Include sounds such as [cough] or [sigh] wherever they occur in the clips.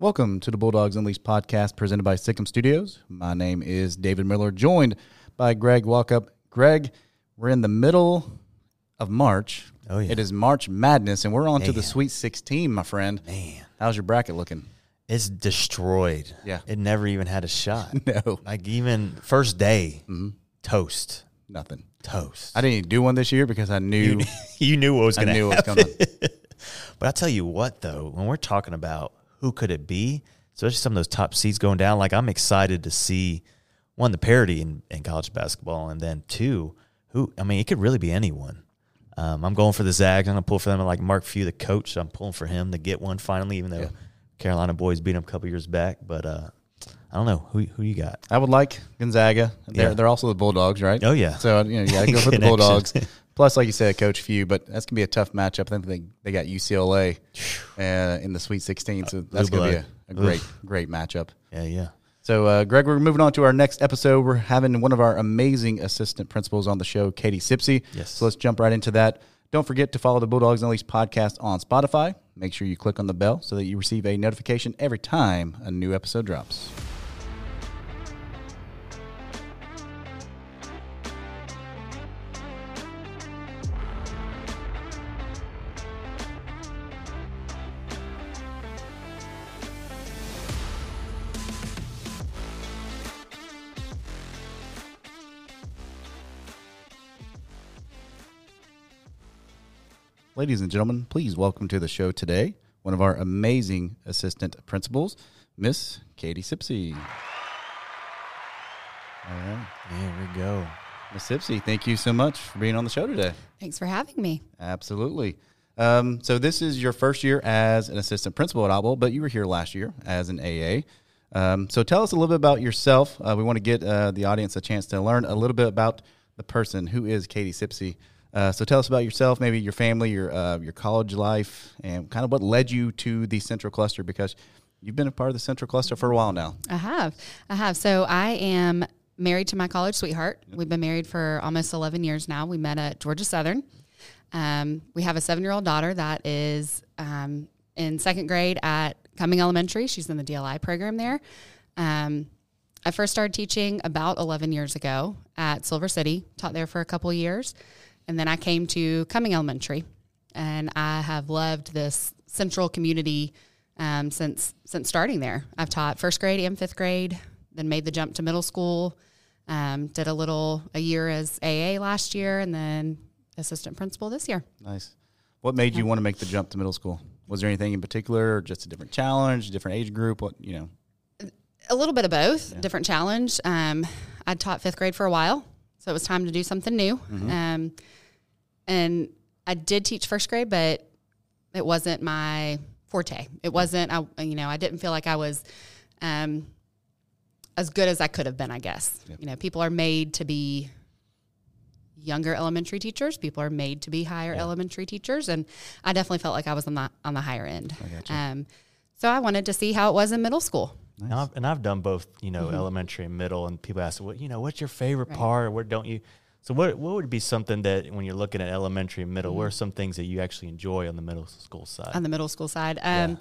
Welcome to the Bulldogs Unleashed podcast presented by Sikkim Studios. My name is David Miller, joined by Greg Walkup. Greg, we're in the middle of March. Oh, yeah. It is March Madness, and we're on to the Sweet 16, my friend. Man, How's your bracket looking? it's destroyed. Yeah. It never even had a shot. [laughs] No, like even first day, mm-hmm. toast, nothing. toast. I didn't even do one this year because I knew you [laughs] knew what was going to knew happen. what was on. [laughs] But I tell you what, though, when we're talking about who could it be, especially some of those top seeds going down, like I'm excited to see one the parity in, in college basketball, and then two, who I mean, it could really be anyone. Um, I'm going for the Zags. I'm going to pull for them. Like Mark Few, the coach, I'm pulling for him to get one finally, even though Yeah. Carolina boys beat him a couple years back. But uh, I don't know who who you got. I would like Gonzaga. They're, Yeah. they're also the Bulldogs, right? Oh, yeah. So you know, you got to [laughs] go for the Bulldogs. [laughs] Plus, like you said, Coach Few, but that's gonna be a tough matchup. I think they, they got UCLA uh, in the Sweet 16, so that's blue gonna be a, a great great matchup. Yeah, yeah. So, uh, Greg, we're moving on to our next episode. We're having one of our amazing assistant principals on the show, Kadi Sipsy. Yes. So let's jump right into that. Don't forget to follow the Bulldogs and Unleashed podcast on Spotify. Make sure you click on the bell so that you receive a notification every time a new episode drops. Ladies and gentlemen, please welcome to the show today one of our amazing assistant principals, Miss Kadi Sipsy. All right. There we go. Miss Sipsy, thank you so much for being on the show today. Thanks for having me. Absolutely. Um, so this is your first year as an assistant principal at Otwell, but you were here last year as an AA. Um, so tell us a little bit about yourself. Uh, we want to get uh, the audience a chance to learn a little bit about the person who is Kadi Sipsy. Uh, so tell us about yourself, maybe your family, your uh, your college life, and kind of what led you to the Central Cluster because you've been a part of the Central Cluster for a while now. I have. I have. So I am married to my college sweetheart. We've been married for almost 11 years now. We met at Georgia Southern. Um, we have a seven year old daughter that is um, in second grade at Cumming Elementary. She's in the DLI program there. Um, I first started teaching about 11 years ago at Silver City, taught there for a couple years. And then I came to Cumming Elementary, and I have loved this central community um, since since starting there. I've taught first grade and fifth grade, then made the jump to middle school. Um, did a little a year as AA last year, and then assistant principal this year. Nice. What made you want to make the jump to middle school? Was there anything in particular, or just a different challenge, different age group? What you know? a little bit of both, different challenge. Um, I taught fifth grade for a while, so it was time to do something new. Um, and I did teach first grade, but it wasn't my forte. It wasn't, I, you know, I didn't feel like I was um, as good as I could have been, I guess. You know, people are made to be younger elementary teachers. People are made to be higher elementary teachers, and I definitely felt like I was on the on the higher end. Um, so I wanted to see how it was in middle school. And I've, and I've done both, you know, elementary and middle, and people ask, "What you know? What's your favorite part? Or what don't you?" So, what what would be something that when you're looking at elementary and middle, what are some things that you actually enjoy on the middle school side? on the middle school side. Um,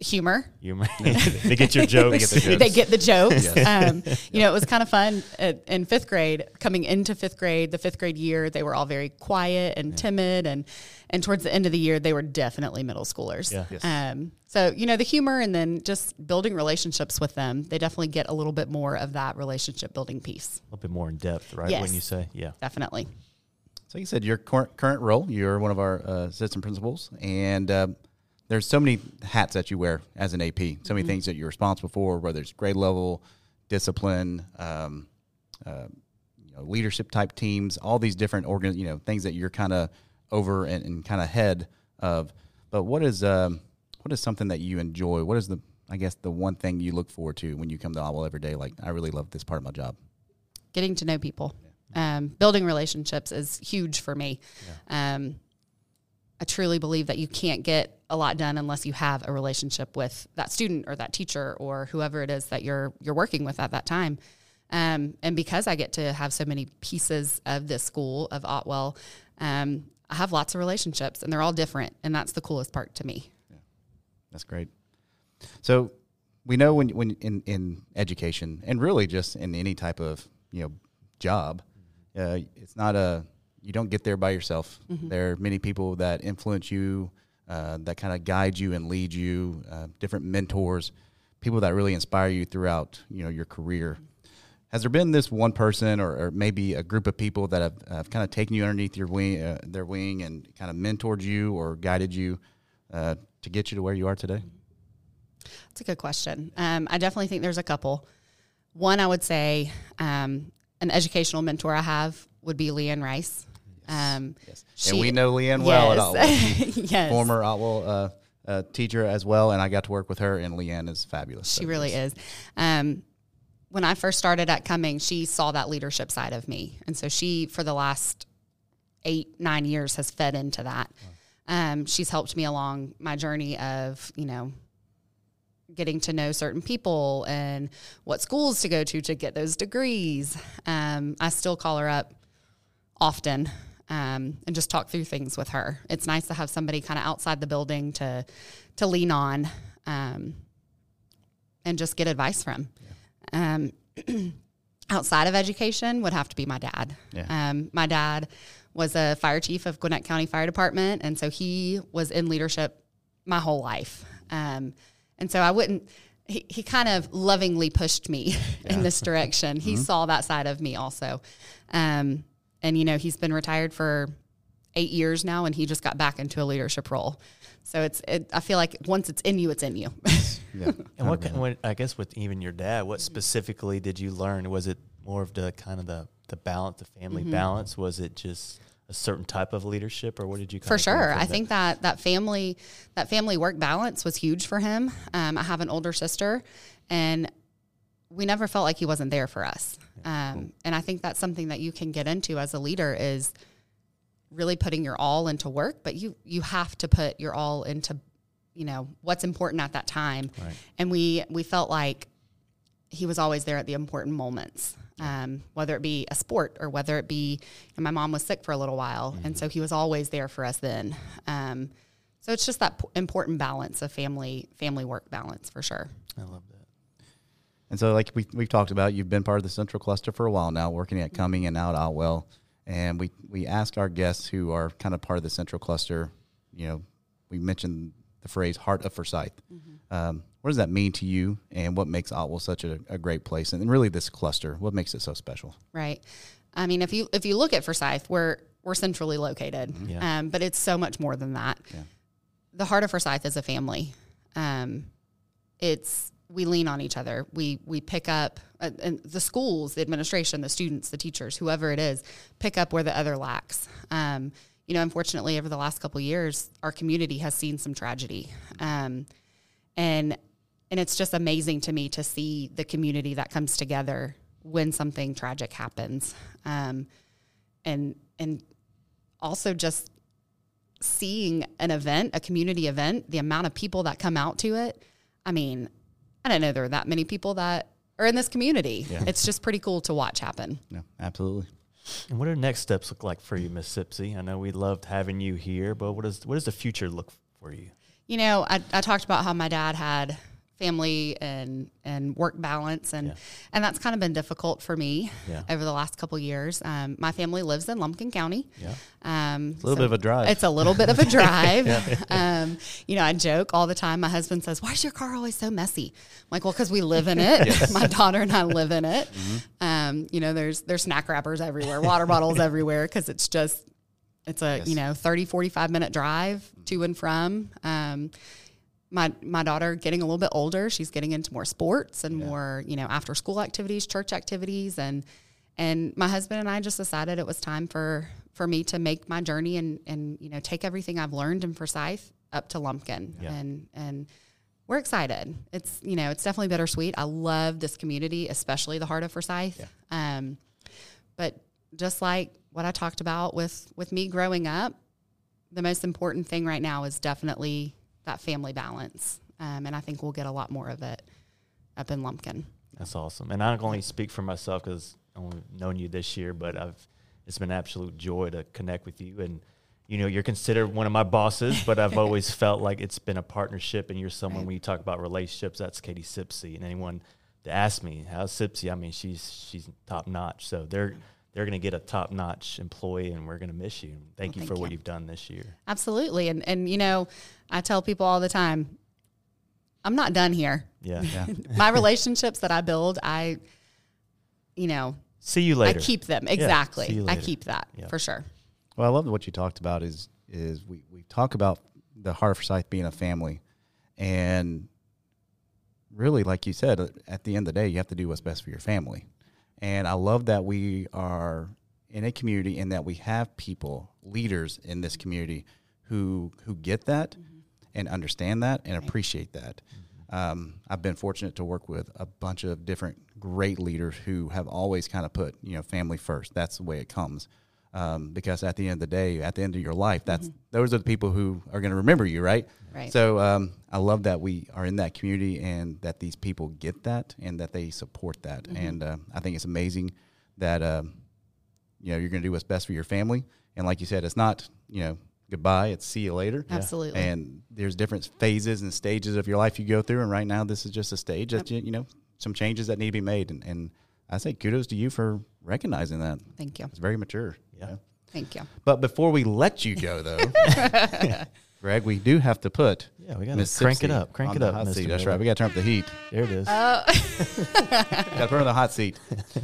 Humor. you [laughs] they get your [laughs] jokes. the jokes. They get the jokes. um, [laughs] you know, it was kind of fun at, in fifth grade. Coming into fifth grade, the fifth grade year, they were all very quiet and timid, and and towards the end of the year, they were definitely middle schoolers. Yeah. Yes. Um, so you know, the humor and then just building relationships with them, they definitely get a little bit more of that relationship building piece. a little bit more in depth, right? Yes. When you say, yeah, Definitely. So you said your current current role, you're one of our uh, assistant principals, and uh, there's so many hats that you wear as an AP. So many things that you're responsible for, whether it's grade level, discipline, um, uh, you know, leadership type teams, all these different organ, you know, things that you're kind of over and, and kind of head of. But what is um, what is something that you enjoy? What is the I guess the one thing you look forward to when you come to Otwell every day? Like I really love this part of my job. getting to know people. Um, building relationships is huge for me. Um, I truly believe that you can't get a lot done unless you have a relationship with that student or that teacher or whoever it is that you're you're working with at that time. Um, and because I get to have so many pieces of this school of Otwell, um, I have lots of relationships, and they're all different, and that's the coolest part to me. Yeah. That's great. So we know when when in in education and really just in any type of you know job, uh, it's not a you don't get there by yourself. There are many people that influence you, uh, that kind of guide you and lead you, uh, different mentors, people that really inspire you throughout you know your career. Has there been this one person or, or maybe a group of people that have, have kind of taken you underneath your wing, uh, their wing, and kind of mentored you or guided you uh, to get you to where you are today? That's a good question. Um, I definitely think there's a couple. One, I would say, um, an educational mentor I have would be Leanne Rice. Um, Yes. she- and we know Leanne well at Yes. Otwell. [laughs] yes. Former Otwell uh, uh, teacher as well, and I got to work with her, and Leanne is fabulous. She So, really yes. is. Um, when I first started at Cumming, she saw that leadership side of me. And so she, for the last eight, nine years, has fed into that. Um, she's helped me along my journey of, you know, getting to know certain people and what schools to go to to get those degrees. Um, I still call her up often um, and just talk through things with her. It's nice to have somebody kind of outside the building to to lean on um, and just get advice from. Um, [clears throat] outside of education would have to be my dad. Yeah. Um, my dad was a fire chief of Gwinnett County Fire Department, and so he was in leadership my whole life. Um, and so I wouldn't. He, he kind of lovingly pushed me [laughs] in this direction. He saw that side of me also. Um, and you know, he's been retired for eight years now, and he just got back into a leadership role. So it's. It, I feel like once it's in you, it's in you. [laughs] Yeah. And what, kind- what I guess with even your dad, what specifically did you learn? Was it more of the kind of the the balance, the family Mm-hmm. balance? Was it just a certain type of leadership, or what did you? Kind for sure i that? think that that family that family work balance was huge for him um, i have an older sister and we never felt like he wasn't there for us um, and i think that's something that you can get into as a leader is really putting your all into work but you you have to put your all into you know what's important at that time Right. and we we felt like he was always there at the important moments, um, whether it be a sport or whether it be. My mom was sick for a little while, and so he was always there for us then. Um, so it's just that p- important balance of family family work balance for sure. I love that. And so, like we we've talked about, you've been part of the Central Cluster for a while now, working at Cumming and out Otwell. And we we ask our guests who are kind of part of the Central Cluster. You know, we mentioned the phrase "heart of Forsyth." Um, what does that mean to you, and what makes Otwell such a, a great place? And really, this cluster, what makes it so special? Right. I mean, if you if you look at Forsyth, we're we're centrally located, Yeah. um, but it's so much more than that. Yeah. The heart of Forsyth is a family. Um, it's we lean on each other. We we pick up uh, and the schools, the administration, the students, the teachers, whoever it is, pick up where the other lacks. Um, you know, unfortunately, over the last couple years, our community has seen some tragedy, um, and and it's just amazing to me to see the community that comes together when something tragic happens, um, and and also just seeing an event, a community event, the amount of people that come out to it. I mean, I don't know there are that many people that are in this community. Yeah. It's just pretty cool to watch happen. No, absolutely. And what do next steps look like for you, Miss Sipsy? I know we loved having you here, but what does what does the future look for you? You know, I, I talked about how my dad had family and and work balance and Yeah. and that's kind of been difficult for me Yeah. over the last couple years. Um, my family lives in Lumpkin County. Yeah. Um, A little bit of a drive. It's a little bit of a [laughs] drive. um, you know, I joke all the time. My husband says, "Why is your car always so messy?" I'm like, "Well, because we live in it. [laughs] [laughs] My daughter and I live in it. Um, you know, there's there's snack wrappers everywhere, water bottles everywhere, because it's just it's a Yes. you know 30 45 minute drive to and from um, my my daughter getting a little bit older she's getting into more sports and more you know after school activities church activities and and my husband and I just decided it was time for for me to make my journey and and you know take everything I've learned in Forsyth up to Lumpkin Yeah. and and we're excited. It's you know it's definitely bittersweet. I love this community, especially the heart of Forsyth. Um, but just like what I talked about with with me growing up, the most important thing right now is definitely that family balance, um, and I think we'll get a lot more of it up in Lumpkin. That's awesome. And I can only speak for myself because I've only known you this year, but I've it's been an absolute joy to connect with you and you know, you're considered one of my bosses, but I've [laughs] always felt like it's been a partnership, and you're someone Right. when you talk about relationships. That's Kadi Sipsy, and anyone that asks me how's Sipsy, I mean, she's she's top notch. So they're they're going to get a top notch employee, and we're going to miss you. Thank Well, you thank for what you've done this year. Absolutely. And and you know, I tell people all the time, I'm not done here. Yeah. [laughs] Yeah. My relationships that I build, I you know, See you later. I keep them. see Exactly. you I keep that Yeah. for sure. Well, I love what you talked about is is we, we talk about the Heart of Forsyth being a family, and really, like you said, at the end of the day, you have to do what's best for your family. And I love that we are in a community and that we have people, leaders in this community, who who get that mm-hmm. And understand that and appreciate that. Um, I've been fortunate to work with a bunch of different great leaders who have always kind of put you know family first. That's the way it comes. Um, because at the end of the day, at the end of your life, that's those are the people who are going to remember you, right? Right. So um, I love that we are in that community and that these people get that and that they support that. And uh, I think it's amazing that um, you know you're going to do what's best for your family. And like you said, it's not you know goodbye; it's see you later. Absolutely. And there's different phases and stages of your life you go through, and right now this is just a stage that you, you know some changes that need to be made. And, and I say kudos to you for recognizing that. Thank you. It's very mature. Yeah. you know. Thank you. But before we let you go, though, [laughs] Greg, we do have to put Yeah, we got to crank it up. Crank it up. hot Mr. seat. That's right. We got to turn up the heat. There it is. Uh, Got to put her on the hot seat.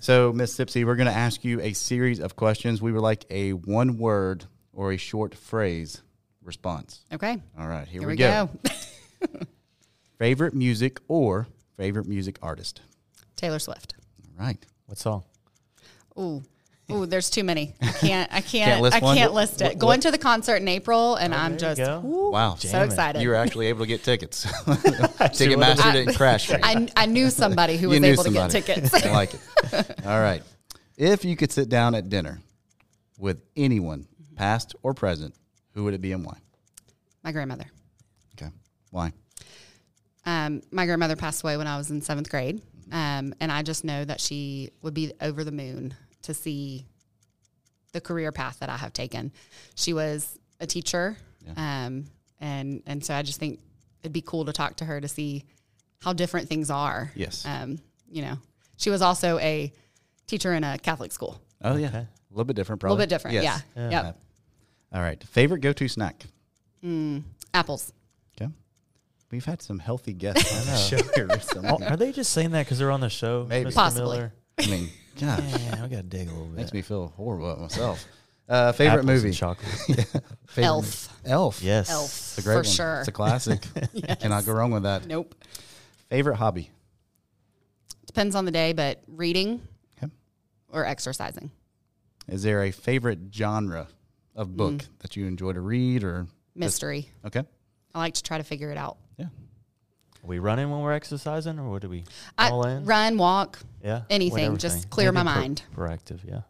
So, Miss Sipsy, we're going to ask you a series of questions. We would like a one word or a short phrase response. Okay. All right, here, Here we, we go. go. [laughs] Favorite music or favorite music artist? Taylor Swift. All right. what song? Ooh. Ooh, there's too many. I [laughs] can't I can't, list I can't What- list it. what- Going to the concert in April and Oh, I'm just go. woo, Wow. so Jamming. excited. You were actually able to get tickets. [laughs] Ticketmaster didn't crash. for you. I, I knew somebody who You was able somebody. to get tickets. I like it. All right. If you could sit down at dinner with anyone, past or present, who would it be and why? My grandmother. Okay. Why? Um, my grandmother passed away when I was in seventh grade. Um, and I just know that she would be over the moon to see the career path that I have taken. She was a teacher. Um, and, and so I just think it'd be cool to talk to her to see how different things are. Yes. Um, you know, she was also a teacher in a Catholic school. Oh, yeah. Okay. A little bit different, A little bit different. Yes. Yeah. Yeah. Yep. All right. Favorite go to snack? Apples. Okay. We've had some healthy guests on the [laughs] show here recently. Are they just saying that because they're on the show? Maybe. Mr. Possibly. Miller? I mean, gosh, Yeah, I got to dig a little bit. makes me feel horrible about myself. Uh, favorite Apples and movie? chocolate. [laughs] Favorite Elf. Elf. yes. Elf. It's a great for one. sure. It's a classic. [laughs] You cannot go wrong with that. Nope. Favorite hobby? Depends on the day, but reading Okay. or exercising. Is there a favorite genre of book Mm. that you enjoy to read or Mystery. okay? I like to try to figure it out. Yeah. Are we running when we're exercising, or what do we I all in? run, walk, yeah, anything, just thing. clear my Anything mind. Proactive, yeah.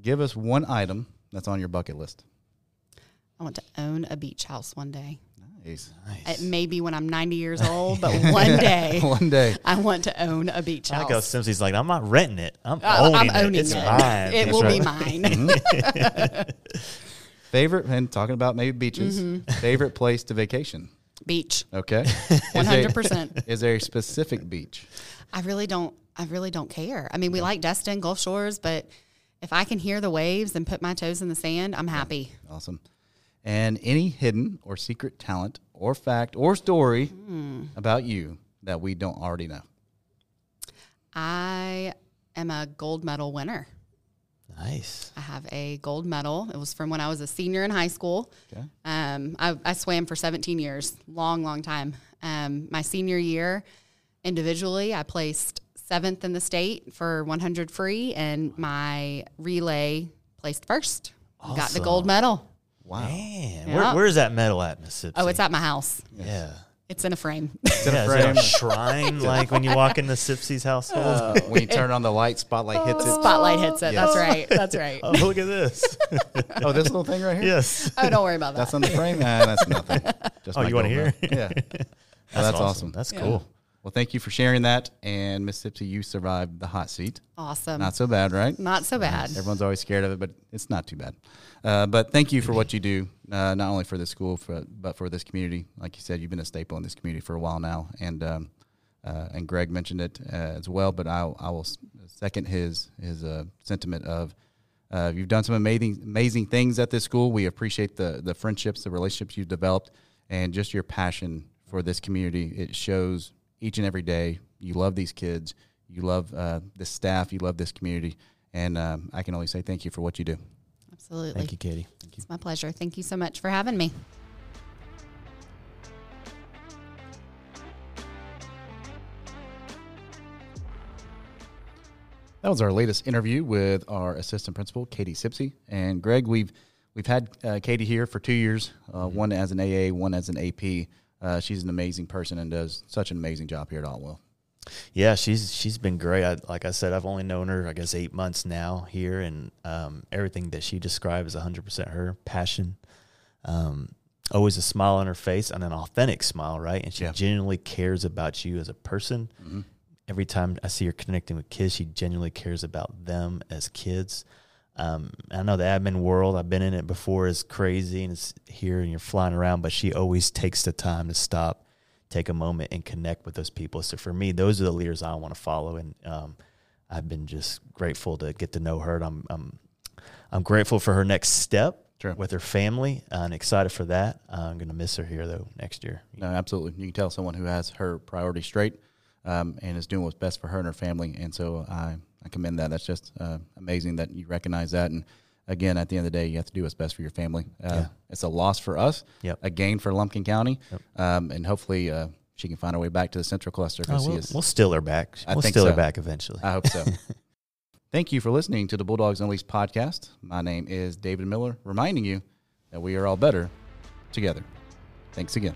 Give us one item that's on your bucket list. I want to own a beach house one day. Nice. It may be when I'm 90 years old, but [laughs] one day [laughs] one day. I want to own a beach I house. like how Simpson's like, I'm not renting it. I'm Uh, owning I'm it. owning it's it. mine. [laughs] It That's will be mine. Favorite and talking about maybe beaches. Mm-hmm. Favorite place to vacation. beach, Okay. 100%. Is there a specific beach? I really don't. I really don't care. I mean, we like Destin, Gulf Shores, but if I can hear the waves and put my toes in the sand, I'm happy. Awesome. And any hidden or secret talent or fact or story Hmm. about you that we don't already know. I am a gold medal winner. Nice. I have a gold medal. It was from when I was a senior in high school. Okay. Um, I, I swam for 17 years, long, long time. Um, my senior year, individually, I placed seventh in the state for 100 free, and my relay placed first. Got the gold medal. Wow. Man, Yeah. where, where's that metal at, Miss Sipsy? Oh, it's at my house. yeah. It's in a frame. It's in Yeah, a is it frame. a shrine [laughs] like when you walk into Sipsy's household? Uh, when you turn on the light, spotlight hits it. Spotlight hits it. That's right. That's right. [laughs] oh, look at this. [laughs] Oh, this little thing right here? yes. Oh, don't worry about that. That's on the frame? Nah, that's nothing. Just Oh, you wanna hear? medal. Yeah. Well, that's awesome. That's Yeah. cool. Well, thank you for sharing that. And Miss Sipsy, you survived the hot seat. Awesome. Not so bad, right? Not so bad. Everyone's always scared of it, but it's not too bad. Uh, but thank you for what you do, uh, not only for this school, for, but for this community. Like you said, you've been a staple in this community for a while now, and um, uh, and Greg mentioned it uh, as well. But I, I will second his his uh, sentiment of uh, you've done some amazing amazing things at this school. We appreciate the the friendships, the relationships you've developed, and just your passion for this community. It shows each and every day. You love these kids. You love uh, the staff. You love this community. And um, I can only say thank you for what you do. Absolutely. Thank you, Kadi. Thank It's my pleasure. Thank you so much for having me. That was our latest interview with our assistant principal, Kadi Sipsy. And Greg, we've we've had uh, Kadi here for two years, uh, one as an AA, one as an AP. Uh, she's an amazing person and does such an amazing job here at Otwell. Yeah, she's she's been great. I, like I said, I've only known her, I guess, eight months now here, and um, everything that she describes is 100% her passion. Um, always a smile on her face and an authentic smile, right? And she Yeah. genuinely cares about you as a person. Every time I see her connecting with kids, she genuinely cares about them as kids. Um, I know the admin world, I've been in it before, is crazy and it's here and you're flying around, but she always takes the time to stop, take a moment and connect with those people. So for me, those are the leaders I want to follow. And um, I've been just grateful to get to know her. And I'm, I'm, I'm grateful for her next step Sure. with her family uh, and excited for that. Uh, I'm going to miss her here though next year. No, absolutely. You can tell someone who has her priorities straight um, and is doing what's best for her and her family. And so I, I commend that. That's just uh, amazing that you recognize that. And again, at the end of the day, you have to do what's best for your family. Uh, Yeah. It's a loss for us, Yep. a gain for Lumpkin County, Yep. um, and hopefully uh, she can find her way back to the Central Cluster. Oh, we'll, is- we'll steal her back. I we'll steal so. her back eventually. I hope so. [laughs] Thank you for listening to the Bulldogs Unleashed podcast. My name is David Miller, reminding you that we are all better together. Thanks again.